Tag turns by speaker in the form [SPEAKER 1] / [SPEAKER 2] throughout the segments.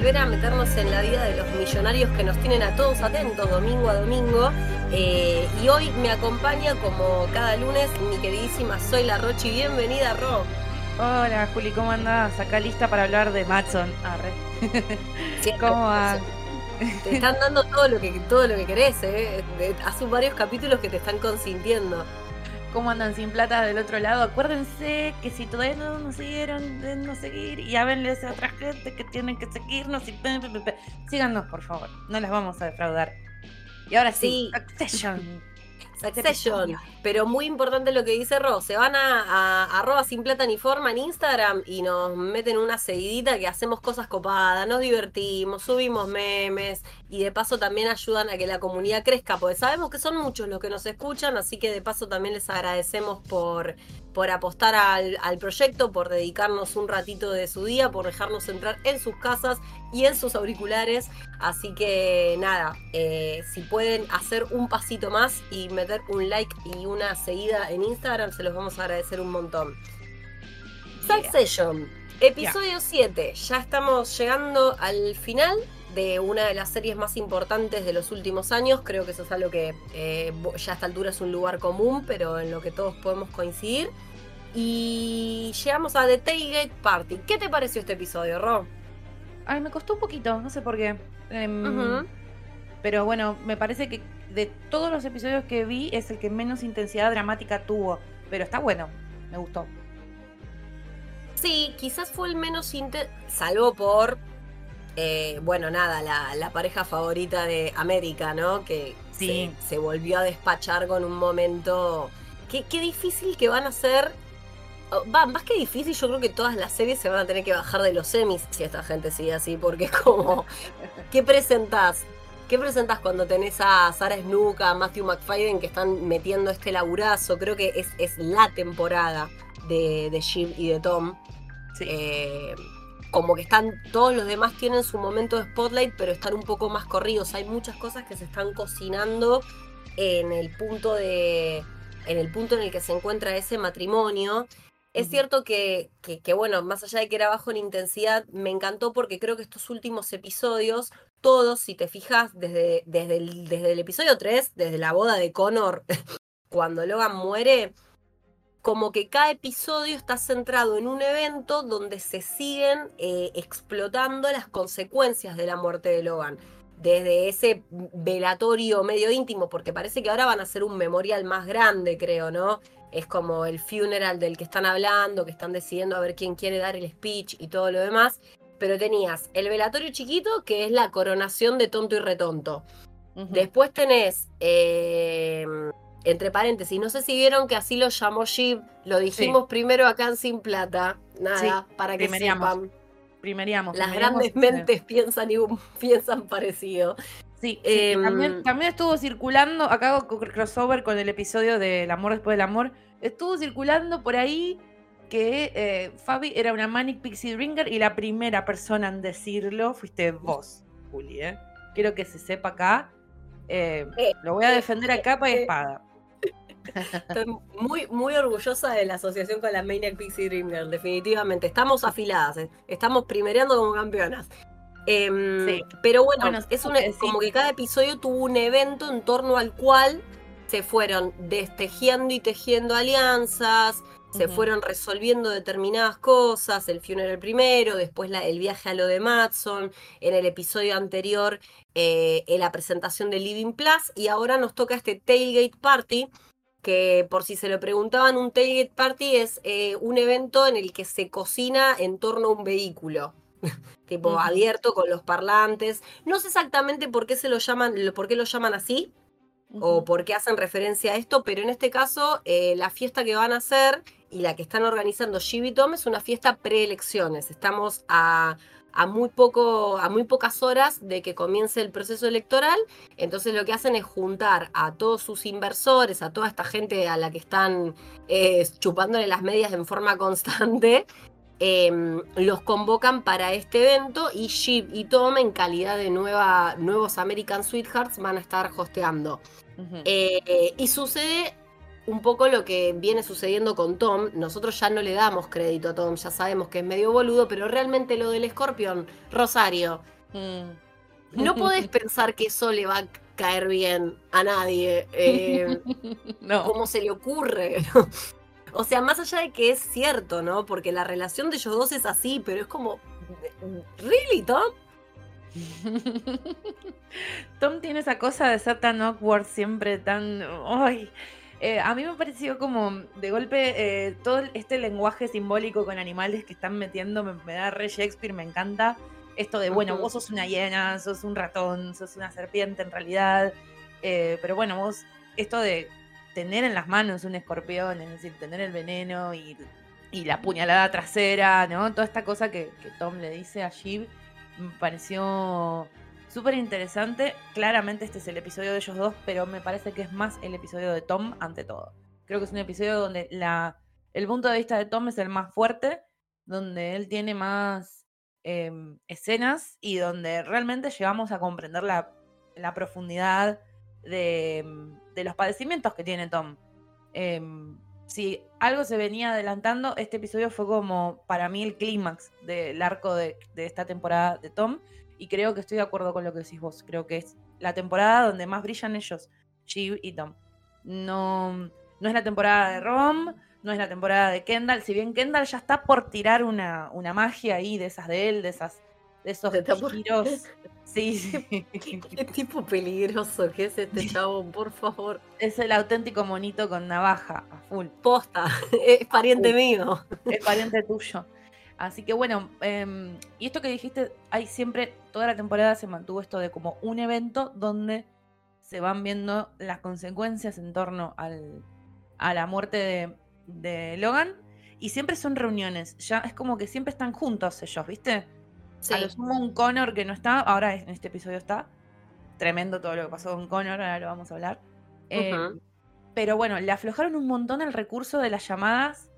[SPEAKER 1] volver a meternos en la vida de los millonarios que nos tienen a todos atentos domingo a domingo. Eh, y hoy me acompaña como cada lunes mi queridísima Soy la Rochi. Bienvenida, Ro.
[SPEAKER 2] Hola, Juli, ¿cómo andás? Acá lista para hablar de Matson. Arre. ¿Cómo va?
[SPEAKER 1] Te están dando todo lo que, todo lo que querés, ¿eh? Hace varios capítulos que te están consintiendo.
[SPEAKER 2] ¿Cómo andan sin plata del otro lado? Acuérdense que si todavía no nos siguieron, de no seguir y háblenles a otra gente que tienen que seguirnos y síganos, por favor. No les vamos a defraudar. Y ahora sí,
[SPEAKER 1] sí. Succession. Pero muy importante lo que dice Ro. Se van a, arroba sin plata ni forma en Instagram y nos meten una seguidita que hacemos cosas copadas, nos divertimos, subimos memes y de paso también ayudan a que la comunidad crezca, porque sabemos que son muchos los que nos escuchan, así que de paso también les agradecemos por por apostar al, proyecto, por dedicarnos un ratito de su día, por dejarnos entrar en sus casas y en sus auriculares. Así que nada, eh, si pueden hacer un pasito más y meter un like y una seguida en Instagram, se los vamos a agradecer un montón. Succession, episodio 7. Ya estamos llegando al final de una de las series más importantes de los últimos años. Creo que eso es algo que eh, ya a esta altura es un lugar común, pero en lo que todos podemos coincidir. Y llegamos a The Tailgate Party. ¿Qué te pareció este episodio, Ro?
[SPEAKER 2] Ay, me costó un poquito, no sé por qué. Em, pero bueno, me parece que de todos los episodios que vi es el que menos intensidad dramática tuvo. Pero está bueno, me gustó.
[SPEAKER 1] Sí, quizás fue el menos salvo por eh, bueno, nada, la, pareja favorita de América, ¿no? Que se, volvió a despachar con un momento. Qué, difícil que van a ser. Va, más que difícil, yo creo que todas las series se van a tener que bajar de los semis si esta gente sigue así, porque es como. ¿Qué presentás? ¿Qué presentás cuando tenés a Sarah Snook, a Matthew McFadden que están metiendo este laburazo? Creo que es, es la temporada de, de Jim y de Tom. Sí. Eh, como que están, todos los demás tienen su momento de spotlight, pero están un poco más corridos. Hay muchas cosas que se están cocinando en el punto de. en el punto en el que se encuentra ese matrimonio. Es cierto que, que, bueno, más allá de que era bajo en intensidad, me encantó porque creo que estos últimos episodios, todos, si te fijas, desde, desde, el, desde el episodio 3, desde la boda de Connor, cuando Logan muere, como que cada episodio está centrado en un evento donde se siguen eh, explotando las consecuencias de la muerte de Logan. Desde ese velatorio medio íntimo, porque parece que ahora van a hacer un memorial más grande, creo, ¿no? Es como el funeral del que están hablando, que están decidiendo a ver quién quiere dar el speech y todo lo demás. Pero tenías el velatorio chiquito, que es la coronación de tonto y retonto. Después tenés eh, entre paréntesis, no sé si vieron que así lo llamó Jeep, lo dijimos primero acá en Sin Plata, nada, para que sepan.
[SPEAKER 2] Primeríamos.
[SPEAKER 1] Las grandes mentes piensan, y, piensan parecido.
[SPEAKER 2] Sí, em, también, estuvo circulando, acá hago crossover con el episodio del amor después del amor, estuvo circulando por ahí que eh, Fabi era una Manic Pixie Ringer y la primera persona en decirlo fuiste vos, Juli, ¿eh? Quiero que se sepa acá. Eh, eh, lo voy a defender a capa y espada.
[SPEAKER 1] Estoy muy, muy orgullosa de la asociación con la Maniac Pixie Dream Girl, definitivamente. Estamos afiladas, eh. estamos primereando como campeonas. Em, pero bueno, es como que cada episodio tuvo un evento en torno al cual se fueron destejiendo y tejiendo alianzas, se fueron resolviendo determinadas cosas, el funeral primero, después el viaje a lo de Matson, en el episodio anterior eh, en la presentación de Living Plus y ahora nos toca este Tailgate Party, que por si se lo preguntaban, un tailgate party es eh, un evento en el que se cocina en torno a un vehículo. tipo abierto con los parlantes. No sé exactamente por qué se lo llaman, por qué lo llaman así o por qué hacen referencia a esto, pero en este caso eh, la fiesta que van a hacer y la que están organizando Jimmy Tom es una fiesta preelecciones. Estamos a a muy, poco, a muy pocas horas de que comience el proceso electoral. Entonces lo que hacen es juntar a todos sus inversores, a toda esta gente a la que están eh, chupándole las medias en forma constante. Em, los convocan para este evento y Jeep y Tom en calidad de nueva, nuevos American Sweethearts van a estar hosteando. Eh, y sucede un poco lo que viene sucediendo con Tom. Nosotros ya no le damos crédito a Tom, ya sabemos que es medio boludo, pero realmente lo del escorpión, Rosario, mm. no podés pensar que eso le va a caer bien a nadie. Eh, no. ¿Cómo se le ocurre? o sea, más allá de que es cierto, ¿no? Porque la relación de ellos dos es así, pero es como, ¿really, Tom?
[SPEAKER 2] Tom tiene esa cosa de ser tan awkward, siempre tan... ¡Ay! Eh, a mí me pareció como, de golpe, eh, todo este lenguaje simbólico con animales que están metiendo me, da re Shakespeare, me encanta. Esto de, bueno, vos sos una hiena, sos un ratón, sos una serpiente en realidad. Eh, pero bueno, vos, esto de tener en las manos un escorpión, es decir, tener el veneno y, la puñalada trasera, ¿no? Toda esta cosa que, que Tom le dice a Shiv me pareció súper interesante. Claramente este es el episodio de ellos dos, pero me parece que es más el episodio de Tom ante todo. Creo que es un episodio donde la, el punto de vista de Tom es el más fuerte, donde él tiene más em, escenas y donde realmente llegamos a comprender la, profundidad de, de, los padecimientos que tiene Tom. Em, si algo se venía adelantando, este episodio fue como para mí el clímax del arco de, esta temporada de Tom. Y creo que estoy de acuerdo con lo que decís vos. Creo que es la temporada donde más brillan ellos, Shiv y Tom. No, no es la temporada de Rom, no es la temporada de Kendall. Si bien Kendall ya está por tirar una, una magia ahí de esas de él, de esas de esos giros Sí, sí.
[SPEAKER 1] ¿Qué, tipo peligroso que es este chavo, por favor.
[SPEAKER 2] Es el auténtico monito con navaja, a full.
[SPEAKER 1] Posta, es pariente mío.
[SPEAKER 2] Es pariente tuyo. Así que bueno, em, y esto que dijiste, hay siempre, toda la temporada se mantuvo esto de como un evento donde se van viendo las consecuencias en torno al, a la muerte de, de Logan. Y siempre son reuniones, ya es como que siempre están juntos ellos, ¿viste? A lo sumo un Connor que no está, ahora en este episodio está. Tremendo todo lo que pasó con Connor, ahora lo vamos a hablar. Eh, pero bueno, le aflojaron un montón el recurso de las llamadas.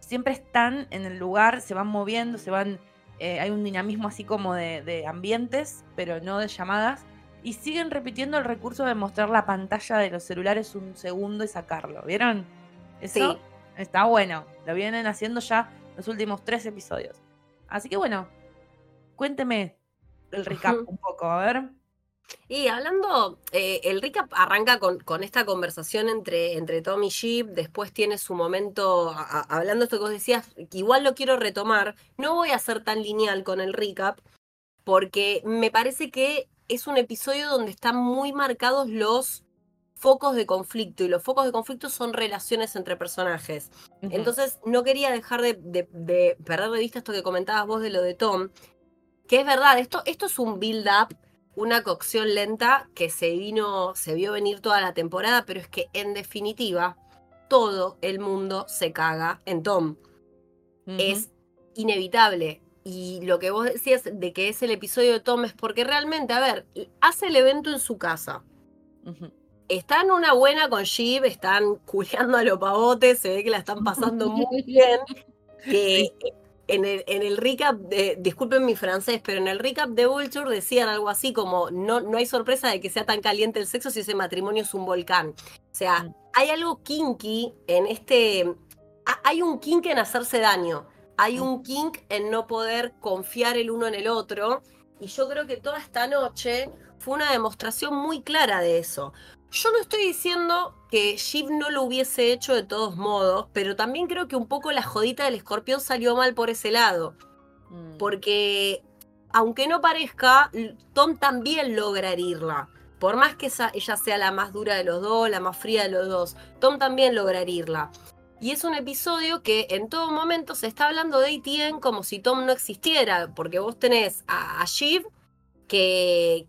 [SPEAKER 2] Siempre están en el lugar, se van moviendo, se van. Eh, hay un dinamismo así como de, ambientes, pero no de llamadas. Y siguen repitiendo el recurso de mostrar la pantalla de los celulares un segundo y sacarlo. ¿Vieron? Eso sí. está bueno. Lo vienen haciendo ya los últimos tres episodios. Así que bueno, Cuénteme el recap un poco, a ver.
[SPEAKER 1] Y hablando, eh, el recap arranca con, con, esta conversación entre, entre Tom y Jeep, después tiene su momento, hablando esto que vos decías, igual lo quiero retomar, no voy a ser tan lineal con el recap, porque me parece que es un episodio donde están muy marcados los focos de conflicto y los focos de conflicto son relaciones entre personajes. Entonces no quería dejar de, de perder de vista esto que comentabas vos de lo de Tom, que es verdad, esto, esto es un build-up, una cocción lenta que se vino, se vio venir toda la temporada, pero es que en definitiva, todo el mundo se caga en Tom. Es inevitable. Y lo que vos decías de que es el episodio de Tom es porque realmente, a ver, hace el evento en su casa. Están en una buena con Jeep, están culeando a los pavotes, se ve que la están pasando muy bien. Que en el, en el recap, de, disculpen mi francés, pero en el recap de Vulture decían algo así como, no, no hay sorpresa de que sea tan caliente el sexo si ese matrimonio es un volcán. O sea, mm. hay algo kinky en este... Hay un kink en hacerse daño, hay mm. un kink en no poder confiar el uno en el otro, y yo creo que toda esta noche fue una demostración muy clara de eso. Yo no estoy diciendo que Shiv no lo hubiese hecho de todos modos, pero también creo que un poco la jodita del escorpión salió mal por ese lado. Mm. Porque, aunque no parezca, Tom también logra herirla. Por más que ella sea la más dura de los dos, la más fría de los dos, Tom también logra herirla. Y es un episodio que en todo momento se está hablando de ATN como si Tom no existiera, porque vos tenés a, a Shiv que,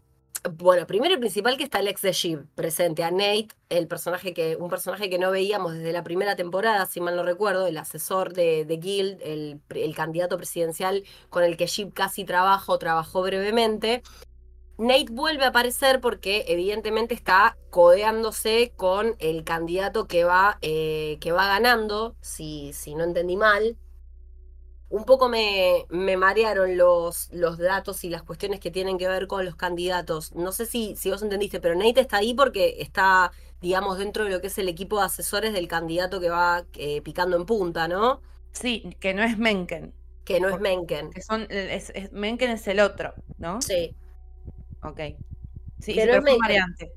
[SPEAKER 1] bueno, primero y principal que está el ex de Shiv presente, a Nate, el personaje que, un personaje que no veíamos desde la primera temporada, si mal no recuerdo, el asesor de, de Guild, el, candidato presidencial con el que Shiv casi trabajó, trabajó brevemente. Nate vuelve a aparecer porque evidentemente está codeándose con el candidato que va, eh, que va ganando, si, si no entendí mal, un poco me, me marearon los, los datos y las cuestiones que tienen que ver con los candidatos. No sé si, si vos entendiste, pero Nate está ahí porque está, digamos, dentro de lo que es el equipo de asesores del candidato que va eh, picando en punta, ¿no?
[SPEAKER 2] Sí, que no es Menken.
[SPEAKER 1] Que no es Menken.
[SPEAKER 2] Que son, Menken es el otro, ¿no?
[SPEAKER 1] Sí.
[SPEAKER 2] Ok. Sí, pero, es variante.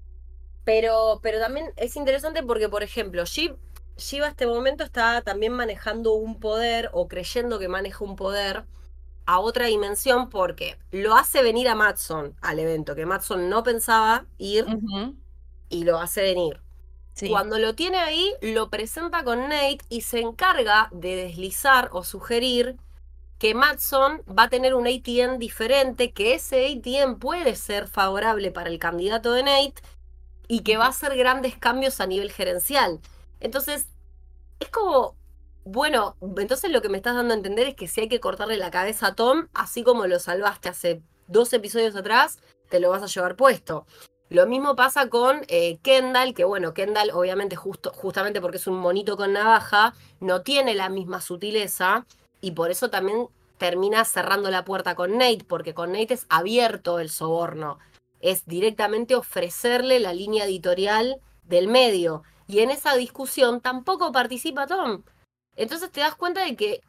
[SPEAKER 1] Pero, pero también es interesante porque, por ejemplo, Jeep Shiva este momento está también manejando un poder o creyendo que maneja un poder a otra dimensión porque lo hace venir a Matson al evento, que Matson no pensaba ir y lo hace venir. Cuando lo tiene ahí, lo presenta con Nate y se encarga de deslizar o sugerir que Matson va a tener un ATM diferente, que ese ATM puede ser favorable para el candidato de Nate y que va a hacer grandes cambios a nivel gerencial. Entonces, es como, bueno, entonces lo que me estás dando a entender es que si hay que cortarle la cabeza a Tom, así como lo salvaste hace dos episodios atrás, te lo vas a llevar puesto. Lo mismo pasa con eh, Kendall, que bueno, Kendall obviamente justo, justamente porque es un monito con navaja, no tiene la misma sutileza y por eso también termina cerrando la puerta con Nate, porque con Nate es abierto el soborno, es directamente ofrecerle la línea editorial del medio. Y en esa discusión tampoco participa Tom. Entonces te das cuenta de que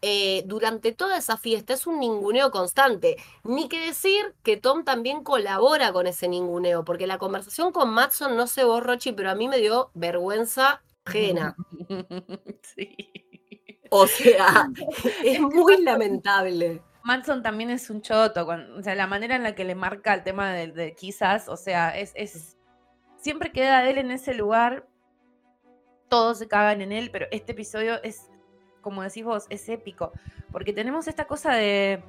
[SPEAKER 1] eh, durante toda esa fiesta es un ninguneo constante. Ni que decir que Tom también colabora con ese ninguneo, porque la conversación con Matson no se borrochi, pero a mí me dio vergüenza ajena. Sí. O sea, es muy lamentable.
[SPEAKER 2] Matson también es un choto, o sea, la manera en la que le marca el tema de, quizás, o sea, es, es siempre queda él en ese lugar todos se cagan en él, pero este episodio es, como decís vos, es épico, porque tenemos esta cosa de...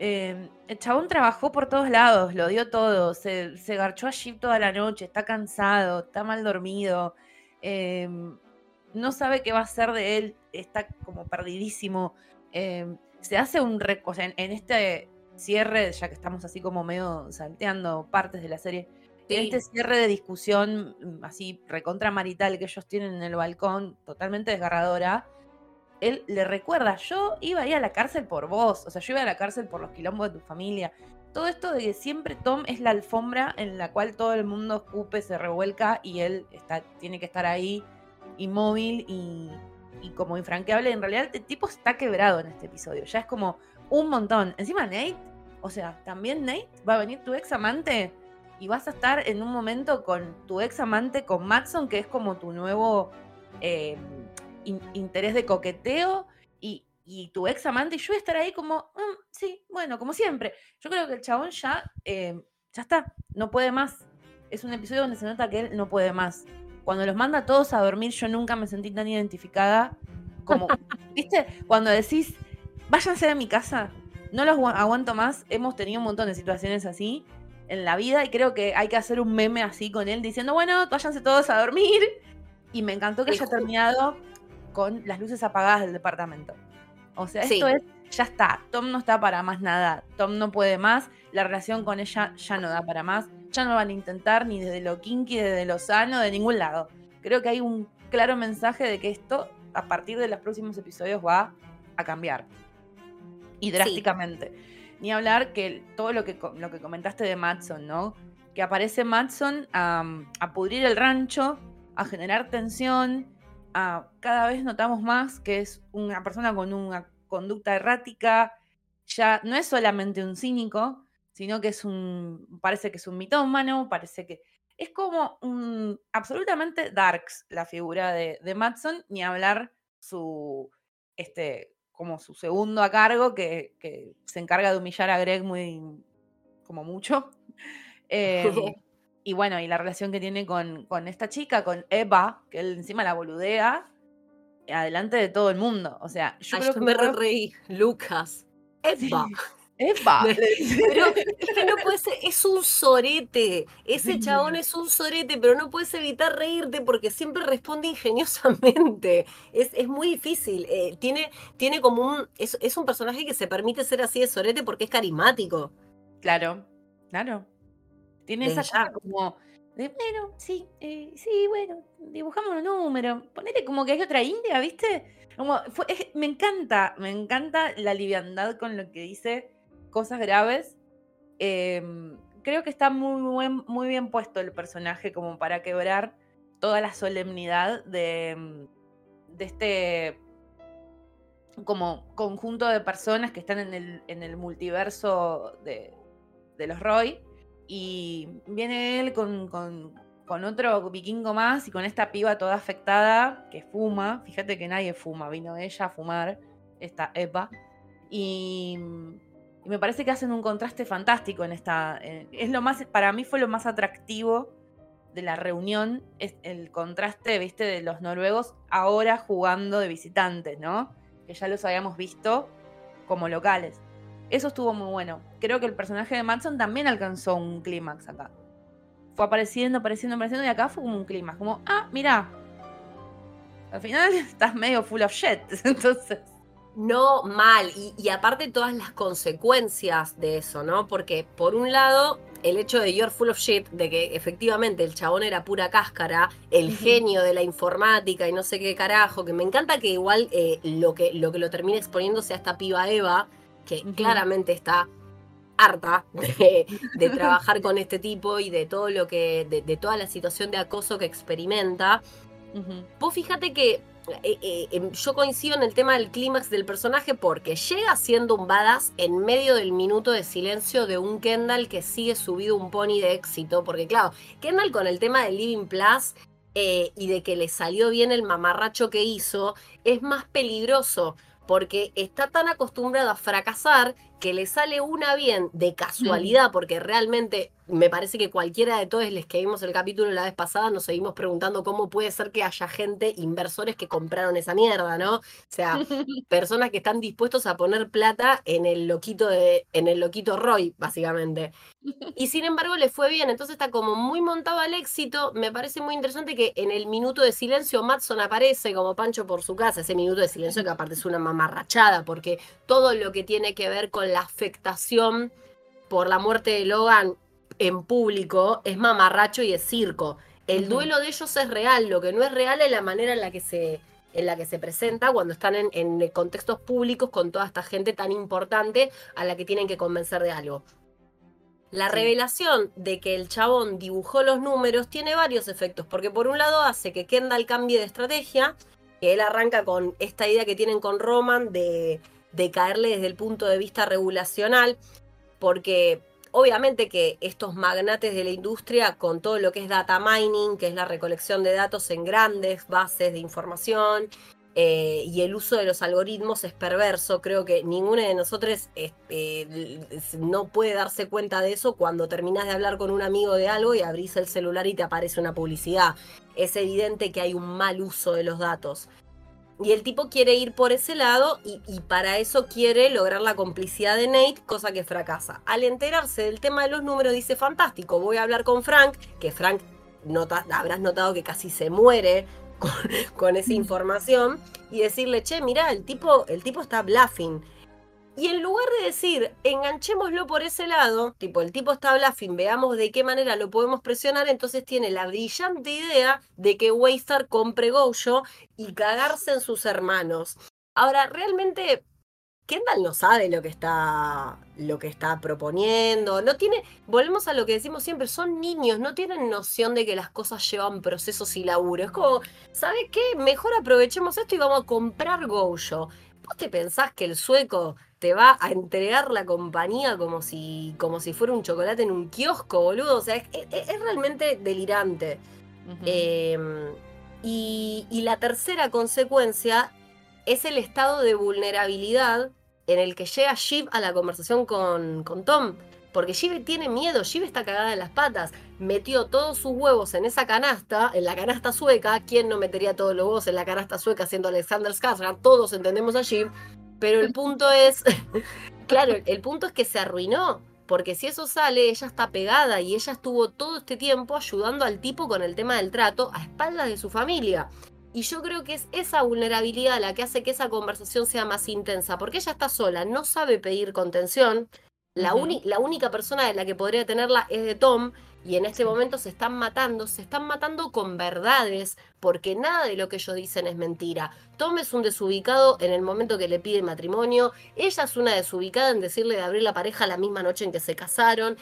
[SPEAKER 2] Em, el chabón trabajó por todos lados, lo dio todo, se, se garchó allí toda la noche, está cansado, está mal dormido, em, no sabe qué va a hacer de él, está como perdidísimo. Em, se hace un... O sea, en, este cierre, ya que estamos así como medio salteando partes de la serie, este cierre de discusión mm, así recontra marital que ellos tienen en el balcón, totalmente desgarradora, él le recuerda, yo iba a ir a la cárcel por vos, o sea, yo iba a la cárcel por los quilombos de tu familia. Todo esto de que siempre Tom es la alfombra en la cual todo el mundo escupe, se revuelca y él está, tiene que estar ahí inmóvil y, y como infranqueable. En realidad el tipo está quebrado en este episodio, ya es como un montón. Encima Nate, o sea, también Nate va a venir tu ex amante y vas a estar en un momento con tu ex amante, con Matson, que es como tu nuevo eh, interés de coqueteo, y, tu ex amante, y yo voy a estar ahí como, mm, sí, bueno, como siempre. Yo creo que el chabón ya, eh, ya está, no puede más. Es un episodio donde se nota que él no puede más. Cuando los manda a todos a dormir, yo nunca me sentí tan identificada como, ¿viste? Cuando decís, váyanse de mi casa, no los aguanto más. Hemos tenido un montón de situaciones así en la vida y creo que hay que hacer un meme así con él diciendo, bueno, váyanse todos a dormir. Y me encantó que haya terminado con las luces apagadas del departamento. O sea, esto es, ya está, Tom no está para más nada, Tom no puede más, la relación con ella ya no da para más, ya no van a intentar ni desde lo kinky, desde lo sano, de ningún lado. Creo que hay un claro mensaje de que esto, a partir de los próximos episodios, va a cambiar. Y drásticamente. Ni hablar que todo lo que, lo que comentaste de Matson, ¿no? Que aparece Matson a, pudrir el rancho, a generar tensión, a, cada vez notamos más que es una persona con una conducta errática, ya no es solamente un cínico, sino que es un, parece que es un mitómano, parece que es como un, absolutamente darks la figura de, de Matson, ni hablar su, este, como su segundo a cargo, que, se encarga de humillar a Greg muy, como mucho. Em, y bueno, y la relación que tiene con, con, esta chica, con Eva, que él encima la boludea, adelante de todo el mundo. O sea,
[SPEAKER 1] yo creo que. me reí, Lucas. Eva.
[SPEAKER 2] ¡Epa!
[SPEAKER 1] Pero es que no puede ser, es un sorete. Ese chabón es un sorete, pero no puedes evitar reírte porque siempre responde ingeniosamente. Es, es muy difícil. Eh, tiene, tiene como un. Es, es, un personaje que se permite ser así de sorete porque es carismático.
[SPEAKER 2] Claro, claro. Tiene esa como bueno, sí, eh, sí, bueno, dibujamos un número. Ponete como que hay otra India, ¿viste? Como me encanta, me encanta la liviandad con lo que dice cosas graves. Em, creo que está muy, muy bien puesto el personaje como para quebrar toda la solemnidad de, de este como conjunto de personas que están en el, en el multiverso de, de los Roy y viene él con, otro vikingo más y con esta piba toda afectada que fuma. Fíjate que nadie fuma, vino ella a fumar, esta Epa. Y, me parece que hacen un contraste fantástico en esta. es lo más, para mí fue lo más atractivo de la reunión, es el contraste, viste, de los noruegos ahora jugando de visitantes, ¿no? Que ya los habíamos visto como locales. Eso estuvo muy bueno. Creo que el personaje de Matson también alcanzó un clímax acá. Fue apareciendo, apareciendo, apareciendo y acá fue como un clímax. Como, ah, mira. Al final estás medio full of shit. Entonces.
[SPEAKER 1] No, mal. Y, y, aparte todas las consecuencias de eso, ¿no? Porque por un lado, el hecho de You're full of shit, de que efectivamente el chabón era pura cáscara, el genio de la informática y no sé qué carajo, que me encanta que igual eh, lo, que, lo que lo termine exponiendo sea esta piba Eva, que claramente está harta de, trabajar con este tipo y de todo lo que, de, toda la situación de acoso que experimenta. Vos fíjate que eh, eh, em, yo coincido en el tema del clímax del personaje porque llega siendo un badass en medio del minuto de silencio de un Kendall que sigue subido un pony de éxito. Porque claro, Kendall con el tema del Living Plus eh, y de que le salió bien el mamarracho que hizo, es más peligroso porque está tan acostumbrado a fracasar que le sale una bien de casualidad, porque realmente me parece que cualquiera de todos los que vimos el capítulo la vez pasada nos seguimos preguntando cómo puede ser que haya gente, inversores que compraron esa mierda, ¿no? O sea, personas que están dispuestos a poner plata en el loquito de, en el loquito Roy, básicamente. Y sin embargo le fue bien, entonces está como muy montado al éxito. Me parece muy interesante que en el minuto de silencio Matson aparece como Pancho por su casa, ese minuto de silencio que aparte es una mamarrachada, porque todo lo que tiene que ver con la afectación por la muerte de Logan en público es mamarracho y es circo. El duelo de ellos es real, lo que no es real es la manera en la que se, en la que se presenta cuando están en, contextos públicos con toda esta gente tan importante a la que tienen que convencer de algo. La revelación de que el chabón dibujó los números tiene varios efectos, porque por un lado hace que Kendall cambie de estrategia, que él arranca con esta idea que tienen con Roman de de caerle desde el punto de vista regulacional, porque obviamente que estos magnates de la industria, con todo lo que es data mining, que es la recolección de datos en grandes bases de información, eh, y el uso de los algoritmos es perverso. Creo que ninguno de nosotros este, no puede darse cuenta de eso cuando terminas de hablar con un amigo de algo y abrís el celular y te aparece una publicidad. Es evidente que hay un mal uso de los datos. Y el tipo quiere ir por ese lado y, para eso quiere lograr la complicidad de Nate, cosa que fracasa. Al enterarse del tema de los números dice, fantástico, voy a hablar con Frank, que Frank nota, habrás notado que casi se muere con, con esa información, y decirle, che, mira, el tipo, el tipo está bluffing. Y en lugar de decir, enganchémoslo por ese lado, tipo, el tipo está bluffing, veamos de qué manera lo podemos presionar, entonces tiene la brillante idea de que Waystar compre Gojo y cagarse en sus hermanos. Ahora, realmente, Kendall no sabe lo que está, lo que está proponiendo, no tiene, volvemos a lo que decimos siempre, son niños, no tienen noción de que las cosas llevan procesos y laburo. Es como, ¿sabes qué? Mejor aprovechemos esto y vamos a comprar Gojo. ¿Vos te pensás que el sueco te va a entregar la compañía como si, como si fuera un chocolate en un kiosco, boludo. O sea, es, realmente delirante. Em, y, la tercera consecuencia es el estado de vulnerabilidad en el que llega Shiv a la conversación con, con Tom. Porque Shiv tiene miedo, Shiv está cagada en las patas. Metió todos sus huevos en esa canasta, en la canasta sueca. ¿Quién no metería todos los huevos en la canasta sueca siendo Alexander Skarsgård? Todos entendemos a Shiv. Pero el punto es, claro, el punto es que se arruinó. Porque si eso sale, ella está pegada y ella estuvo todo este tiempo ayudando al tipo con el tema del trato a espaldas de su familia. Y yo creo que es esa vulnerabilidad la que hace que esa conversación sea más intensa, porque ella está sola, no sabe pedir contención. La, la única persona de la que podría tenerla es de Tom, y en este momento se están matando, se están matando con verdades, porque nada de lo que ellos dicen es mentira. Tom es un desubicado en el momento que le pide matrimonio, ella es una desubicada en decirle de abrir la pareja la misma noche en que se casaron.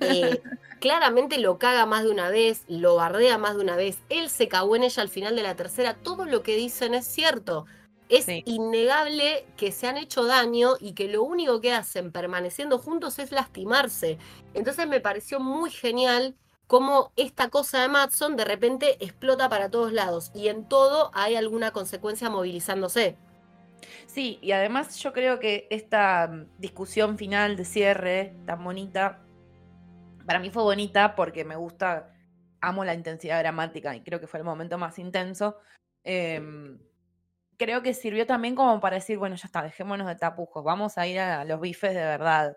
[SPEAKER 1] Eh, claramente lo caga más de una vez, lo bardea más de una vez, él se cagó en ella al final de la tercera, todo lo que dicen es cierto. Es innegable que se han hecho daño y que lo único que hacen permaneciendo juntos es lastimarse. Entonces me pareció muy genial cómo esta cosa de Matson de repente explota para todos lados y en todo hay alguna consecuencia movilizándose.
[SPEAKER 2] Sí, y además yo creo que esta mm, discusión final de cierre tan bonita, para mí fue bonita porque me gusta, amo la intensidad dramática y creo que fue el momento más intenso. Em, creo que sirvió también como para decir, bueno, ya está, dejémonos de tapujos, vamos a ir a los bifes de verdad.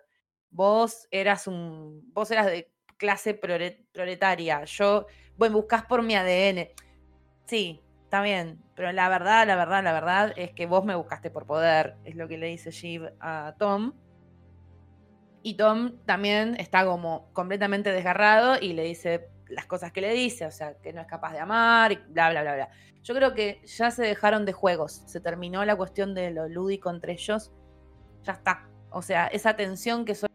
[SPEAKER 2] Vos eras un, vos eras de clase proletaria, yo, bueno, buscas por mi ADN. Sí, está bien, pero la verdad, la verdad, la verdad es que vos me buscaste por poder, es lo que le dice Shiv a Tom. Y Tom también está como completamente desgarrado y le dice las cosas que le dice, o sea, que no es capaz de amar y bla, bla, bla, bla. Yo creo que ya se dejaron de juegos, se terminó la cuestión de lo lúdico entre ellos, ya está. O sea, esa tensión que solo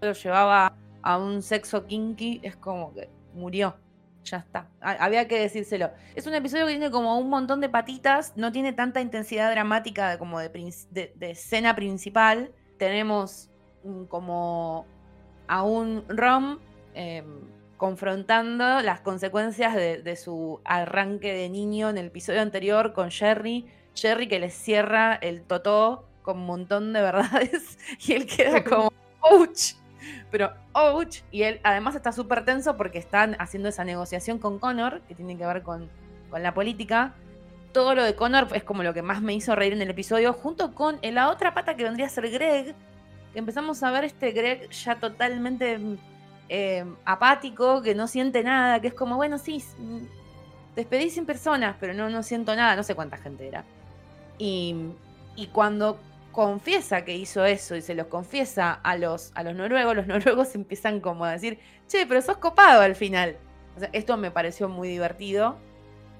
[SPEAKER 2] llevaba a un sexo kinky es como que murió. Ya está. Había que decírselo. Es un episodio que tiene como un montón de patitas, no tiene tanta intensidad dramática como de, escena principal. Tenemos como a un Rom em, confrontando las consecuencias de, su arranque de niño en el episodio anterior con Jerry. Jerry que le cierra el totó con un montón de verdades y él queda como, ¡ouch! Pero, ¡ouch! Y él además está súper tenso porque están haciendo esa negociación con Connor, que tiene que ver con, con la política. Todo lo de Connor es como lo que más me hizo reír en el episodio, junto con la otra pata que vendría a ser Greg, que empezamos a ver este Greg ya totalmente eh, apático, que no siente nada, que es como, bueno, sí, despedí sin personas, pero no, no siento nada, no sé cuánta gente era. Y, y cuando confiesa que hizo eso y se lo confiesa a los, a los noruegos, los noruegos empiezan como a decir, che, pero sos copado al final. Esto me pareció muy divertido.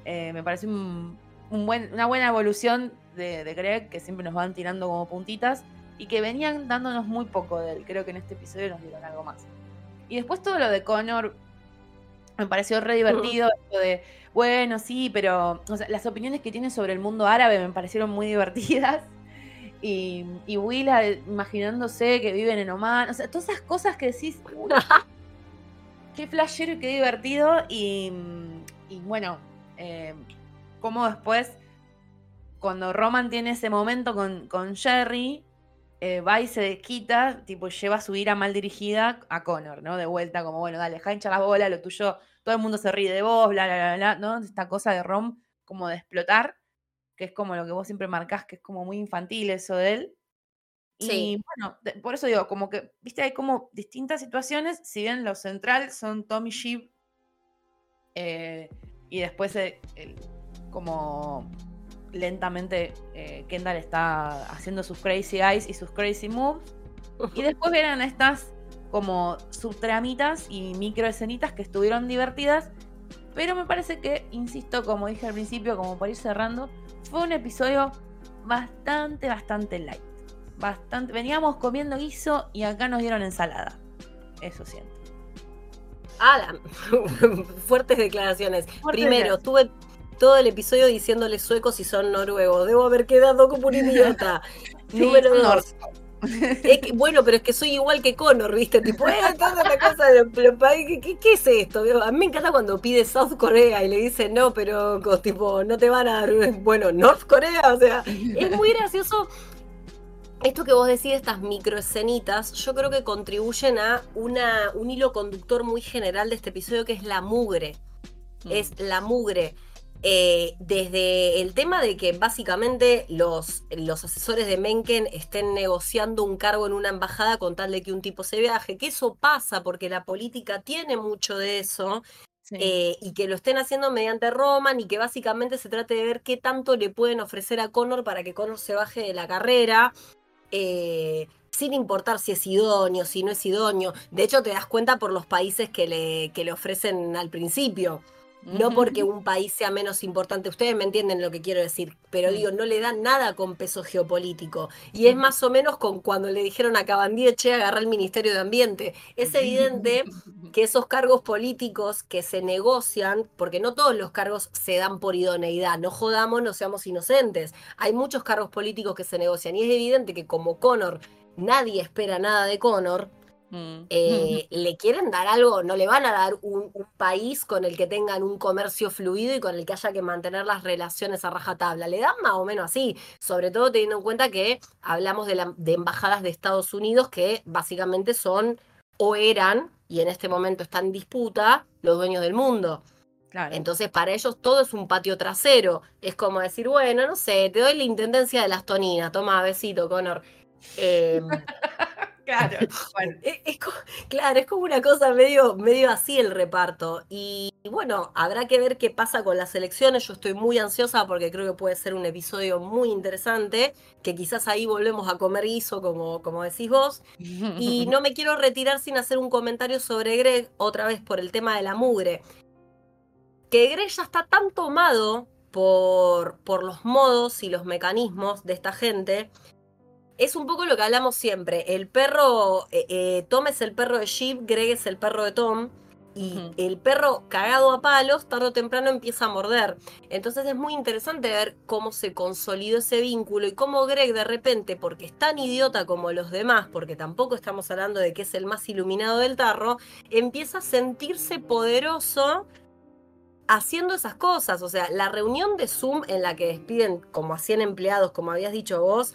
[SPEAKER 2] Eh, me pareció una buena evolución de, de, Greg, que siempre nos van tirando como puntitas y que venían dándonos muy poco de él. Creo que en este episodio nos dieron algo más. Y después todo lo de Connor me pareció re divertido. Lo de, bueno, sí, pero las opiniones que tiene sobre el mundo árabe me parecieron muy divertidas. Y, y Willa imaginándose que viven en Oman. O sea, todas esas cosas que decís. qué flashero y qué divertido. Y, bueno, eh, como después, cuando Roman tiene ese momento con, con Jerry, eh, va y se desquita, tipo, lleva su ira mal dirigida a Connor, ¿no? De vuelta, como, bueno, dale, deja hincha las bolas, lo tuyo, todo el mundo se ríe de vos, bla, bla, bla, bla, ¿no? Esta cosa de Rom como de explotar, que es como lo que vos siempre marcás, que es como muy infantil eso de él. Y bueno, por eso digo, como que, viste, hay como distintas situaciones, si bien lo central son Tommy Sheep eh, y después el, como lentamente eh, Kendall está haciendo sus crazy eyes y sus crazy moves. Y después eran estas como subtramitas y microescenitas que estuvieron divertidas. Pero me parece que, insisto, como dije al principio, como por ir cerrando, fue un episodio bastante, bastante light. Bastante. Veníamos comiendo guiso y acá nos dieron ensalada. Eso siento.
[SPEAKER 1] Ah, fuertes declaraciones. Primero, tuve todo el episodio diciéndole suecos y son noruegos. Debo haber quedado como un idiota. Número dos. bueno, pero es que soy igual que Connor, ¿viste? Tipo, eh, toda la cosa ¿qué, ¿qué, es esto? A mí me encanta cuando pide South Korea y le dice no, pero tipo, no te van a dar, bueno, North Korea, o sea, es muy gracioso. Esto que vos decís, estas microescenitas, yo creo que contribuyen a una, un hilo conductor muy general de este episodio que es la mugre. Mm. Es la mugre. Eh, desde el tema de que básicamente los, los asesores de Mencken estén negociando un cargo en una embajada con tal de que un tipo se viaje, que eso pasa porque la política tiene mucho de eso, eh, y que lo estén haciendo mediante Roman y que básicamente se trate de ver qué tanto le pueden ofrecer a Connor para que Connor se baje de la carrera. Eh, sin importar si es idóneo, si no es idóneo. De hecho, te das cuenta por los países que le, que le ofrecen al principio. No porque un país sea menos importante, ustedes me entienden lo que quiero decir, pero digo, no le dan nada con peso geopolítico. Y es más o menos con cuando le dijeron a Cabandí, che, agarra el Ministerio de Ambiente. Es evidente que esos cargos políticos que se negocian, porque no todos los cargos se dan por idoneidad, no jodamos, no seamos inocentes. Hay muchos cargos políticos que se negocian y es evidente que como Connor nadie espera nada de Connor. Eh, le quieren dar algo, no le van a dar un, país con el que tengan un comercio fluido y con el que haya que mantener las relaciones a rajatabla. Le dan más o menos así, sobre todo teniendo en cuenta que hablamos de, de embajadas de Estados Unidos que básicamente son o eran, y en este momento están en disputa, los dueños del mundo. Entonces, para ellos todo es un patio trasero. Es como decir, bueno, no sé, te doy la intendencia de las toninas, toma, besito, Connor. Eh,
[SPEAKER 2] Claro,
[SPEAKER 1] es, claro, es como una cosa medio, medio así el reparto. Y, bueno, habrá que ver qué pasa con las elecciones. Yo estoy muy ansiosa porque creo que puede ser un episodio muy interesante, que quizás ahí volvemos a comer guiso, como, como decís vos. Y no me quiero retirar sin hacer un comentario sobre Greg, otra vez por el tema de la mugre. Que Greg ya está tan tomado por, por los modos y los mecanismos de esta gente es un poco lo que hablamos siempre. El perro, eh, eh, Tom es el perro de Sheep, Greg es el perro de Tom. Y el perro cagado a palos, tarde o temprano empieza a morder. Entonces es muy interesante ver cómo se consolidó ese vínculo y cómo Greg de repente, porque es tan idiota como los demás, porque tampoco estamos hablando de que es el más iluminado del tarro, empieza a sentirse poderoso haciendo esas cosas. O sea, la reunión de Zoom en la que despiden como a 100 empleados, como habías dicho vos,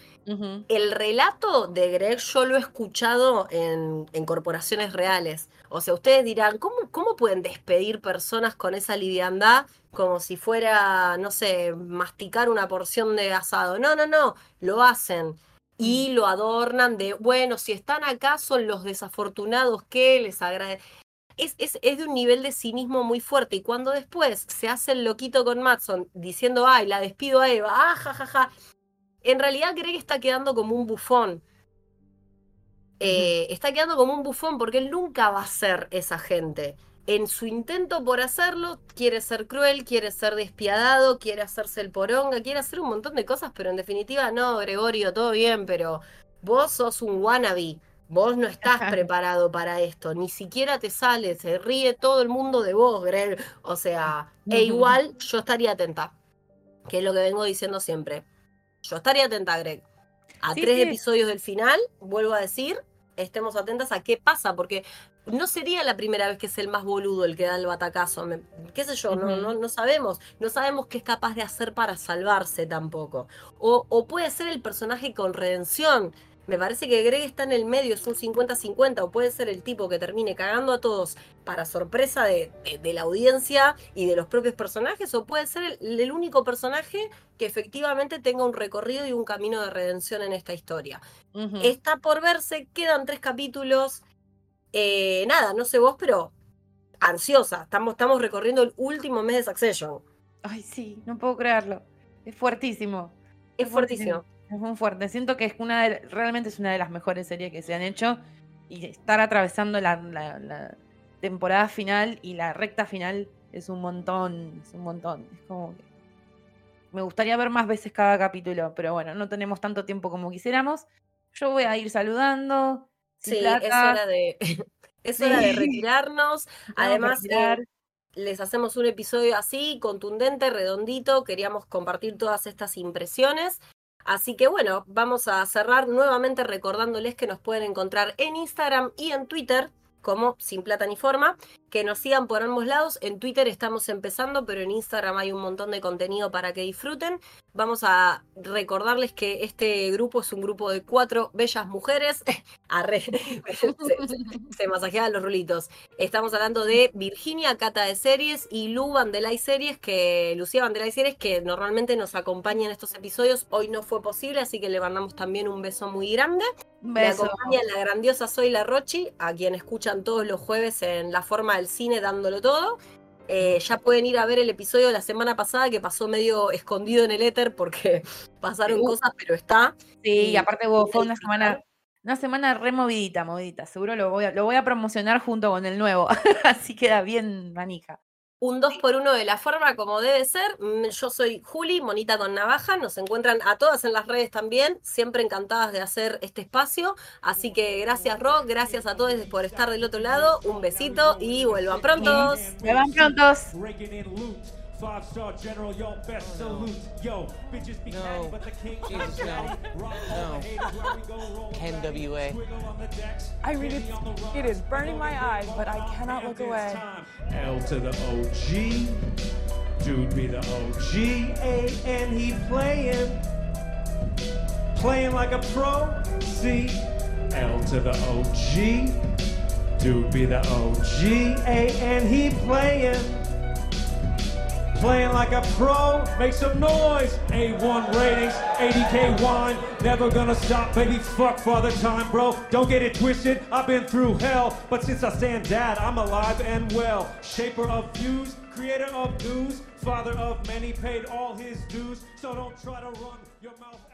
[SPEAKER 1] el relato de Greg yo lo he escuchado en, corporaciones reales. O sea, ustedes dirán, ¿cómo, ¿cómo pueden despedir personas con esa liviandad como si fuera, no sé, masticar una porción de asado? No, no, no, lo hacen y mm. lo adornan de, bueno, si están acá son los desafortunados que les agradecen es, es, es, de un nivel de cinismo muy fuerte. Y cuando después se hace el loquito con Matson diciendo, ay, la despido a Eva, ah, ja, en realidad Greg está quedando como un bufón. Eh, está quedando como un bufón porque él nunca va a ser esa gente. En su intento por hacerlo, quiere ser cruel, quiere ser despiadado, quiere hacerse el poronga, quiere hacer un montón de cosas, pero en definitiva, no, Gregorio, todo bien, pero vos sos un wannabe. Vos no estás preparado para esto, ni siquiera te sale, se ríe todo el mundo de vos, Greg. O sea, e igual yo estaría atenta, que es lo que vengo diciendo siempre. Yo estaría atenta, Greg. A tres episodios del final, vuelvo a decir, estemos atentas a qué pasa, porque no sería la primera vez que es el más boludo el que da el batacazo. ¿Qué sé yo? no, no, no, sabemos. No sabemos qué es capaz de hacer para salvarse tampoco. O, o puede ser el personaje con redención me parece que Greg está en el medio, es un 50-50, o puede ser el tipo que termine cagando a todos para sorpresa de, la audiencia y de los propios personajes, o puede ser el, único personaje que efectivamente tenga un recorrido y un camino de redención en esta historia. Está por verse, quedan tres capítulos. Eh, nada, no sé vos, pero ansiosa. Estamos, estamos recorriendo el último mes de Succession.
[SPEAKER 2] Ay, sí, no puedo creerlo. Es fuertísimo.
[SPEAKER 1] Es, fuertísimo.
[SPEAKER 2] Es muy fuerte. Siento que es una de, realmente es una de las mejores series que se han hecho. Y estar atravesando la, temporada final y la recta final es un montón. Es un montón. Es como que. Me gustaría ver más veces cada capítulo, pero bueno, no tenemos tanto tiempo como quisiéramos. Yo voy a ir saludando.
[SPEAKER 1] Sí, es hora de. es hora de retirarnos. Además, eh, les hacemos un episodio así, contundente, redondito. Queríamos compartir todas estas impresiones. Así que bueno, vamos a cerrar nuevamente recordándoles que nos pueden encontrar en Instagram y en Twitter como Sin Plata ni Forma, que nos sigan por ambos lados. En Twitter estamos empezando, pero en Instagram hay un montón de contenido para que disfruten. Vamos a recordarles que este grupo es un grupo de cuatro bellas mujeres. Arre, se, se, masajean los rulitos. Estamos hablando de Virginia, Cata de Series, y Lu Vandelay Series, que Lucía Vandelay Series, que normalmente nos acompaña en estos episodios. Hoy no fue posible, así que le mandamos también un beso muy grande. Me acompaña la grandiosa Soy La Rochi, a quien escuchan todos los jueves en la forma del cine dándolo todo. Eh, ya pueden ir a ver el episodio de la semana pasada que pasó medio escondido en el éter porque pasaron cosas, pero está.
[SPEAKER 2] Sí, y aparte fue una semana Una semana removidita, movidita. Seguro lo voy, a, lo voy a promocionar junto con el nuevo. Así queda bien manija.
[SPEAKER 1] Un 2 por 1 de la forma como debe ser. Mm, yo soy Juli, monita con navaja. Nos encuentran a todas en las redes también. Siempre encantadas de hacer este espacio. Así que gracias, Rock. Gracias a todos por estar del otro lado. Un besito y vuelvan prontos.
[SPEAKER 2] Vuelvan prontos.
[SPEAKER 3] Five star general, yo, best oh, salute. Yo, bitches be no. but the king Jesus, no. No. Ken WA. I mean, it's, it is burning my eyes, but I cannot look away. L to the OG. Dude be the OG. A and he playing. Playing like a pro. C. L to the OG. Dude be the OG. A and he playing playing like a pro. Make some noise. A1 ratings, 80k wine. Never gonna stop, baby. Fuck father time, bro. Don't get it twisted. I've been through hell, but since I stand dad, I'm alive and well. Shaper of views, creator of news, father of many, paid all his dues. So don't try to run your mouth.